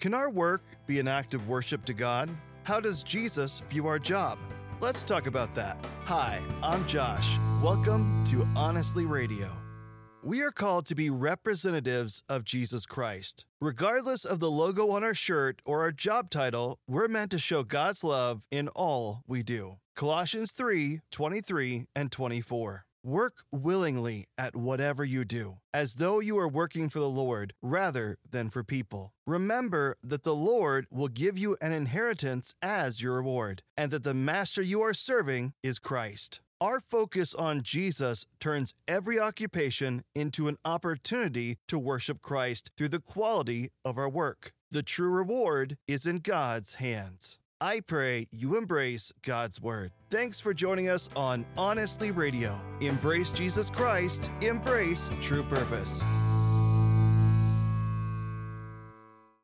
Can our work be an act of worship to God? How does Jesus view our job? Let's talk about that. Hi, I'm Josh. Welcome to Honestly Radio. We are called to be representatives of Jesus Christ. Regardless of the logo on our shirt or our job title, we're meant to show God's love in all we do. Colossians 3 23 and 24. Work willingly at whatever you do, as though you are working for the Lord rather than for people. Remember that the Lord will give you an inheritance as your reward, and that the master you are serving is Christ. Our focus on Jesus turns every occupation into an opportunity to worship Christ through the quality of our work. The true reward is in God's hands. I pray you embrace God's Word. Thanks for joining us on Honestly Radio. Embrace Jesus Christ, embrace true purpose.